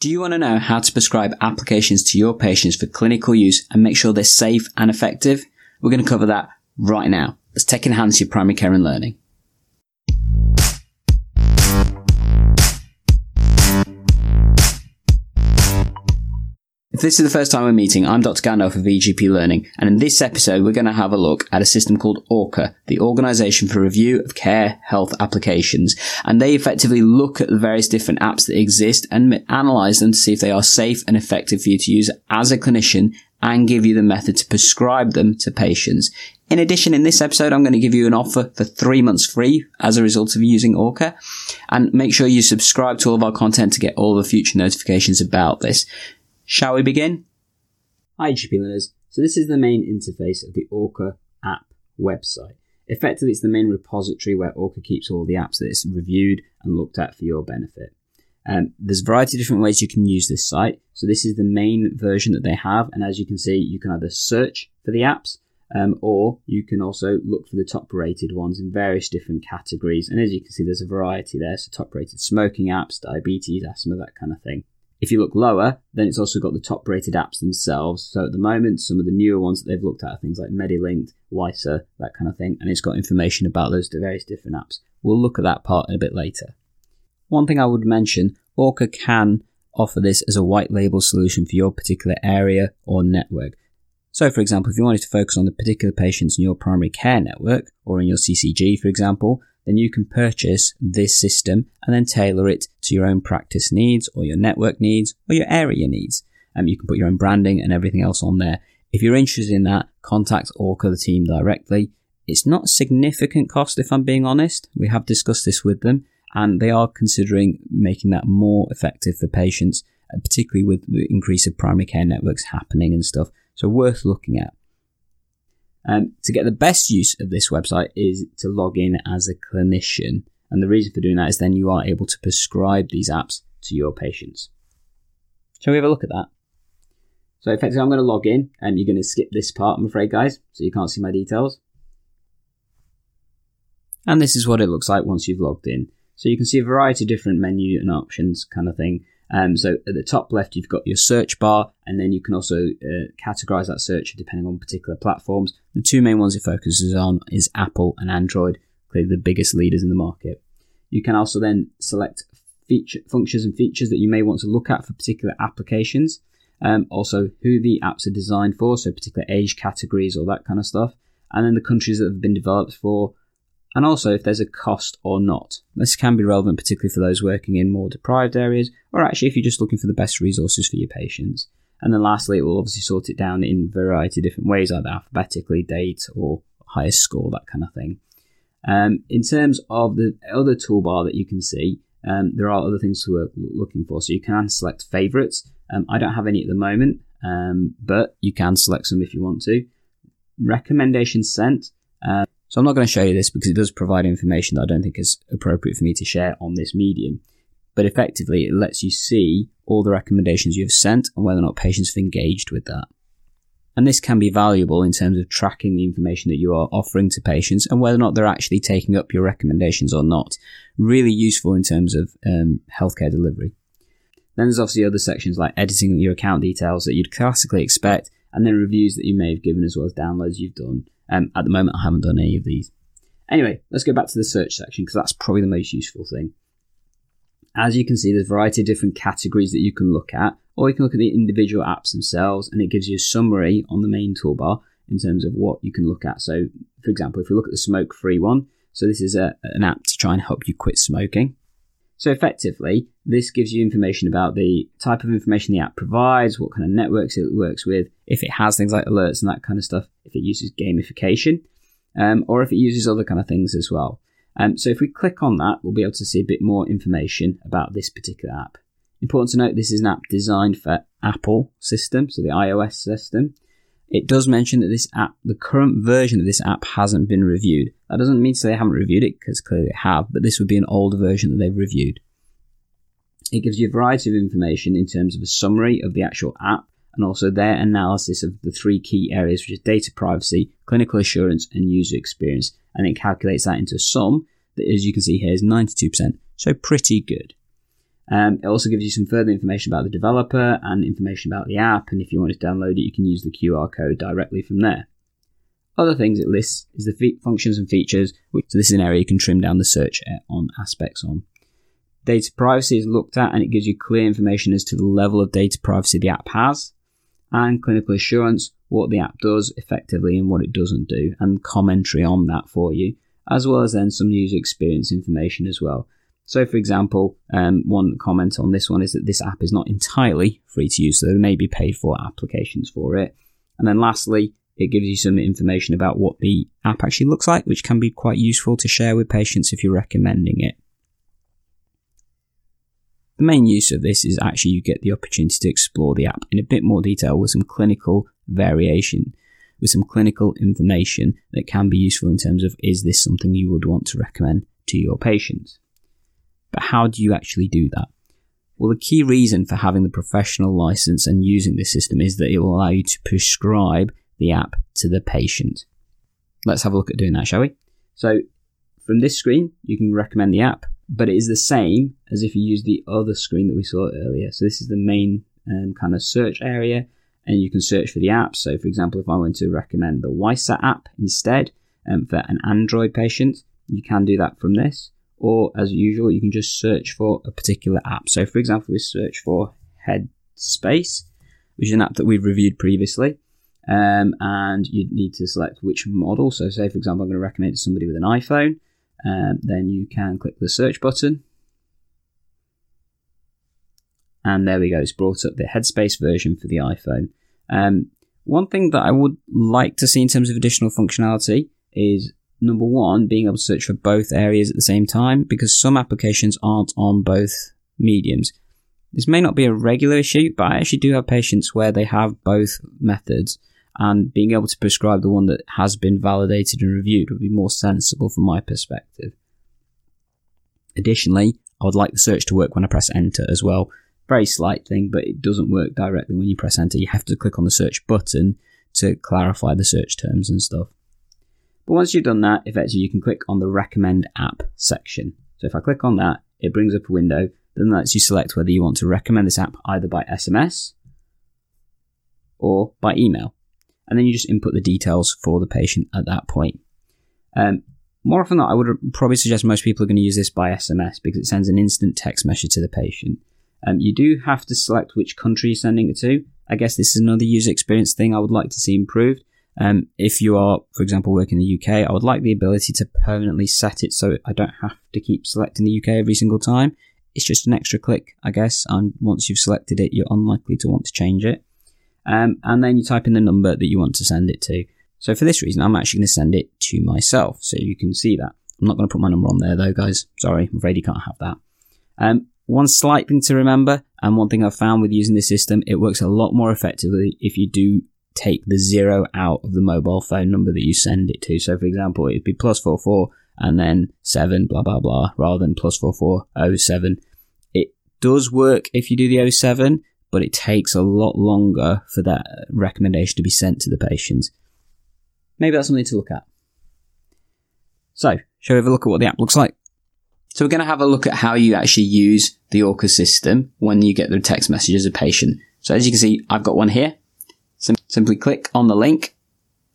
Do you want to know how to prescribe applications to your patients for clinical use and make sure they're safe and effective? We're going to cover that right now. Let's take enhance your primary care and learning. If this is the first time we're meeting, I'm Dr. Gandalf of EGP Learning, and in this episode, we're going to have a look at a system called ORCHA, the Organisation for Review of Care Health Applications. And they effectively look at the various different apps that exist and analyse them to see if they are safe and effective for you to use as a clinician and give you the method to prescribe them to patients. In addition, in this episode, I'm going to give you an offer for three months free as a result of using ORCHA. And make sure you subscribe to all of our content to get all the future notifications about this. Shall we begin? Hi, GP learners. So this is the main interface of the ORCHA app website. Effectively, it's the main repository where ORCHA keeps all the apps that it's reviewed and looked at for your benefit. Um, there's a variety of different ways you can use this site. So this is the main version that they have, and as you can see, you can either search for the apps, um, or you can also look for the top rated ones in various different categories. And as you can see, there's a variety there. So top rated smoking apps, diabetes, asthma, that kind of thing. If you look lower, then it's also got the top rated apps themselves. So at the moment, some of the newer ones that they've looked at are things like MediLink, Wysa, that kind of thing, and it's got information about those various different apps. We'll look at that part a bit later. One thing I would mention, ORCHA can offer this as a white label solution for your particular area or network. So, for example, if you wanted to focus on the particular patients in your primary care network or in your CCG, for example, then you can purchase this system and then tailor it to your own practice needs or your network needs or your area needs. Um, you can put your own branding and everything else on there. If you're interested in that, contact ORCHA, the team directly. It's not significant cost, if I'm being honest. We have discussed this with them, and they are considering making that more effective for patients, uh, particularly with the increase of primary care networks happening and stuff. So, worth looking at. Um, to get the best use of this website is to log in as a clinician. And the reason for doing that is then you are able to prescribe these apps to your patients. Shall we have a look at that? So effectively, I'm going to log in, and you're going to skip this part, I'm afraid, guys, so you can't see my details. And this is what it looks like once you've logged in. So you can see a variety of different menu and options kind of thing. Um, so at the top left, you've got your search bar, and then you can also uh, categorize that search depending on particular platforms. The two main ones it focuses on is Apple and Android, clearly the biggest leaders in the market. You can also then select feature functions and features that you may want to look at for particular applications. Um, also, who the apps are designed for, so particular age categories or that kind of stuff, and then the countries that have been developed for, and also if there's a cost or not. This can be relevant particularly for those working in more deprived areas, or actually if you're just looking for the best resources for your patients. And then lastly, it will obviously sort it down in a variety of different ways, either alphabetically, date, or highest score, that kind of thing. Um, in terms of the other toolbar that you can see, um, there are other things work looking for. So you can select favorites. Um, I don't have any at the moment, um, but you can select some if you want to. Recommendations sent. Uh, so I'm not going to show you this because it does provide information that I don't think is appropriate for me to share on this medium. But effectively, it lets you see all the recommendations you've sent and whether or not patients have engaged with that. And this can be valuable in terms of tracking the information that you are offering to patients and whether or not they're actually taking up your recommendations or not. Really useful in terms of um, healthcare delivery. Then there's obviously other sections like editing your account details that you'd classically expect, and then reviews that you may have given as well as downloads you've done. Um, at the moment, I haven't done any of these. Anyway, let's go back to the search section because that's probably the most useful thing. As you can see, there's a variety of different categories that you can look at, or you can look at the individual apps themselves, and it gives you a summary on the main toolbar in terms of what you can look at. So, for example, if we look at the smoke free one, so this is a, an app to try and help you quit smoking. So effectively, this gives you information about the type of information the app provides, what kind of networks it works with, if it has things like alerts and that kind of stuff, if it uses gamification, um, or if it uses other kind of things as well. Um, so if we click on that, we'll be able to see a bit more information about this particular app. Important to note, this is an app designed for Apple system, so the iOS system. It does mention that this app, the current version of this app hasn't been reviewed. That doesn't mean to say they haven't reviewed it, because clearly they have, but this would be an older version that they've reviewed. It gives you a variety of information in terms of a summary of the actual app and also their analysis of the three key areas, which is data privacy, clinical assurance, and user experience. And it calculates that into a sum that, as you can see here, is 92%. So pretty good. Um, it also gives you some further information about the developer and information about the app. And if you want to download it, you can use the QR code directly from there. Other things it lists is the functions and features, which so this is an area you can trim down the search on aspects on. Data privacy is looked at and it gives you clear information as to the level of data privacy the app has, and clinical assurance, what the app does effectively and what it doesn't do, and commentary on that for you, as well as then some user experience information as well. So, for example, um, one comment on this one is that this app is not entirely free to use, so there may be paid for applications for it. And then lastly, it gives you some information about what the app actually looks like, which can be quite useful to share with patients if you're recommending it. The main use of this is actually you get the opportunity to explore the app in a bit more detail with some clinical variation, with some clinical information that can be useful in terms of is this something you would want to recommend to your patients. But how do you actually do that? Well, the key reason for having the professional license and using this system is that it will allow you to prescribe the app to the patient. Let's have a look at doing that, shall we? So, from this screen, you can recommend the app but it is the same as if you use the other screen that we saw earlier. So this is the main um, kind of search area, and you can search for the app. So, for example, if I want to recommend the YSAT app instead um, for an Android patient, you can do that from this. Or, as usual, you can just search for a particular app. So, for example, we search for Headspace, which is an app that we've reviewed previously. Um, and you need to select which model. So, say, for example, I'm going to recommend to somebody with an iPhone um, then you can click the search button. And there we go, it's brought up the Headspace version for the iPhone. Um, one thing that I would like to see in terms of additional functionality is number one, being able to search for both areas at the same time, because some applications aren't on both mediums. This may not be a regular issue, but I actually do have patients where they have both methods and being able to prescribe the one that has been validated and reviewed would be more sensible from my perspective. Additionally, I would like the search to work when I press enter as well. Very slight thing, but it doesn't work directly when you press enter. You have to click on the search button to clarify the search terms and stuff. But once you've done that, effectively you can click on the recommend app section. So if I click on that, it brings up a window, then lets you select whether you want to recommend this app either by SMS or by email and then you just input the details for the patient at that point. Um, more often than not, I would probably suggest most people are going to use this by SMS because it sends an instant text message to the patient. Um, you do have to select which country you're sending it to. I guess this is another user experience thing I would like to see improved. Um, if you are, for example, working in the UK, I would like the ability to permanently set it so I don't have to keep selecting the UK every single time. It's just an extra click, I guess, and once you've selected it, you're unlikely to want to change it um, and then you type in the number that you want to send it to. So for this reason, I'm actually going to send it to myself, so you can see that. I'm not going to put my number on there though, guys. Sorry, I'm afraid you can't have that. Um, one slight thing to remember, and one thing I've found with using this system, it works a lot more effectively if you do take the zero out of the mobile phone number that you send it to. So, for example, it'd be plus four four and then seven, blah blah blah, rather than plus four four oh seven. It does work if you do the 07, but it takes a lot longer for that recommendation to be sent to the patients. Maybe that's something to look at. So, shall we have a look at what the app looks like? So we're going to have a look at how you actually use the ORCHA system when you get the text message as a patient. So as you can see, I've got one here. Sim- simply click on the link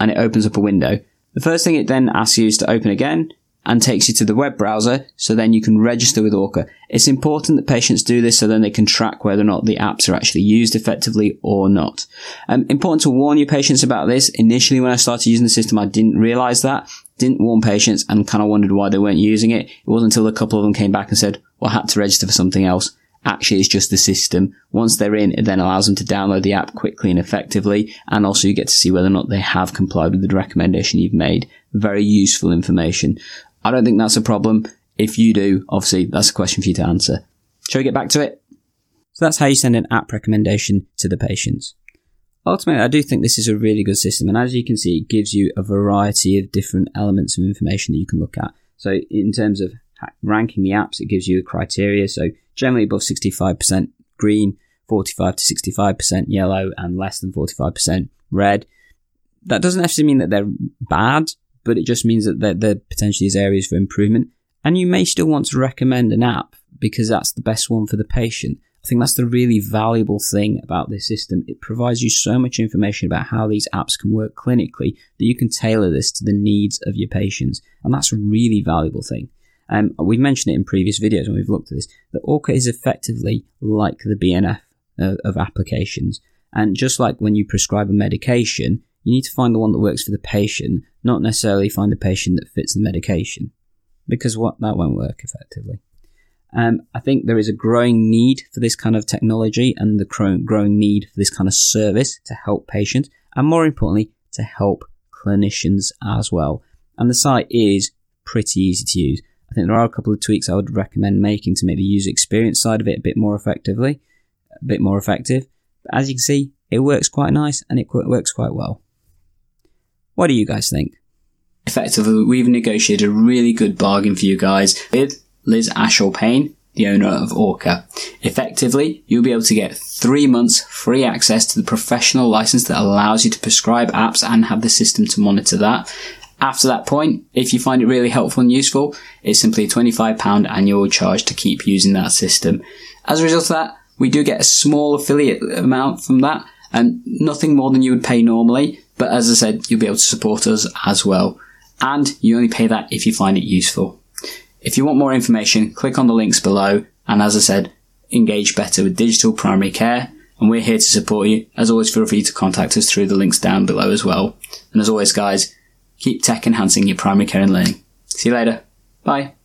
and it opens up a window. The first thing it then asks you is to open again and takes you to the web browser so then you can register with ORCHA. It's important that patients do this so then they can track whether or not the apps are actually used effectively or not. Um, important to warn your patients about this. Initially when I started using the system I didn't realize that, didn't warn patients and kind of wondered why they weren't using it. It wasn't until a couple of them came back and said, well I had to register for something else. Actually, it's just the system. Once they're in, it then allows them to download the app quickly and effectively. And also you get to see whether or not they have complied with the recommendation you've made. Very useful information. I don't think that's a problem. If you do, obviously, that's a question for you to answer. Shall we get back to it? So that's how you send an app recommendation to the patients. Ultimately, I do think this is a really good system, and as you can see, it gives you a variety of different elements of information that you can look at. So, in terms of ranking the apps, it gives you a criteria. So, generally above 65% green, 45 to 65% yellow, and less than 45% red. That doesn't necessarily mean that they're bad but it just means that there, there potentially is areas for improvement. And you may still want to recommend an app because that's the best one for the patient. I think that's the really valuable thing about this system. It provides you so much information about how these apps can work clinically that you can tailor this to the needs of your patients. And that's a really valuable thing. Um, we've mentioned it in previous videos when we've looked at this, that ORCHA is effectively like the BNF uh, of applications. And just like when you prescribe a medication, you need to find the one that works for the patient, not necessarily find the patient that fits the medication, because what that won't work effectively. Um, I think there is a growing need for this kind of technology and the growing need for this kind of service to help patients, and more importantly, to help clinicians as well. And the site is pretty easy to use. I think there are a couple of tweaks I would recommend making to make the user experience side of it a bit more effectively, a bit more effective. But as you can see, it works quite nice and it works quite well. What do you guys think? Effectively, we've negotiated a really good bargain for you guys with Liz Ashall Payne, the owner of ORCHA. Effectively, you'll be able to get three months free access to the professional license that allows you to prescribe apps and have the system to monitor that. After that point, if you find it really helpful and useful, it's simply a £25 annual charge to keep using that system. As a result of that, we do get a small affiliate amount from that and nothing more than you would pay normally. But as I said, you'll be able to support us as well. And you only pay that if you find it useful. If you want more information, click on the links below. And as I said, engage better with digital primary care. And we're here to support you. As always, feel free to contact us through the links down below as well. And as always, guys, keep tech enhancing your primary care and learning. See you later. Bye.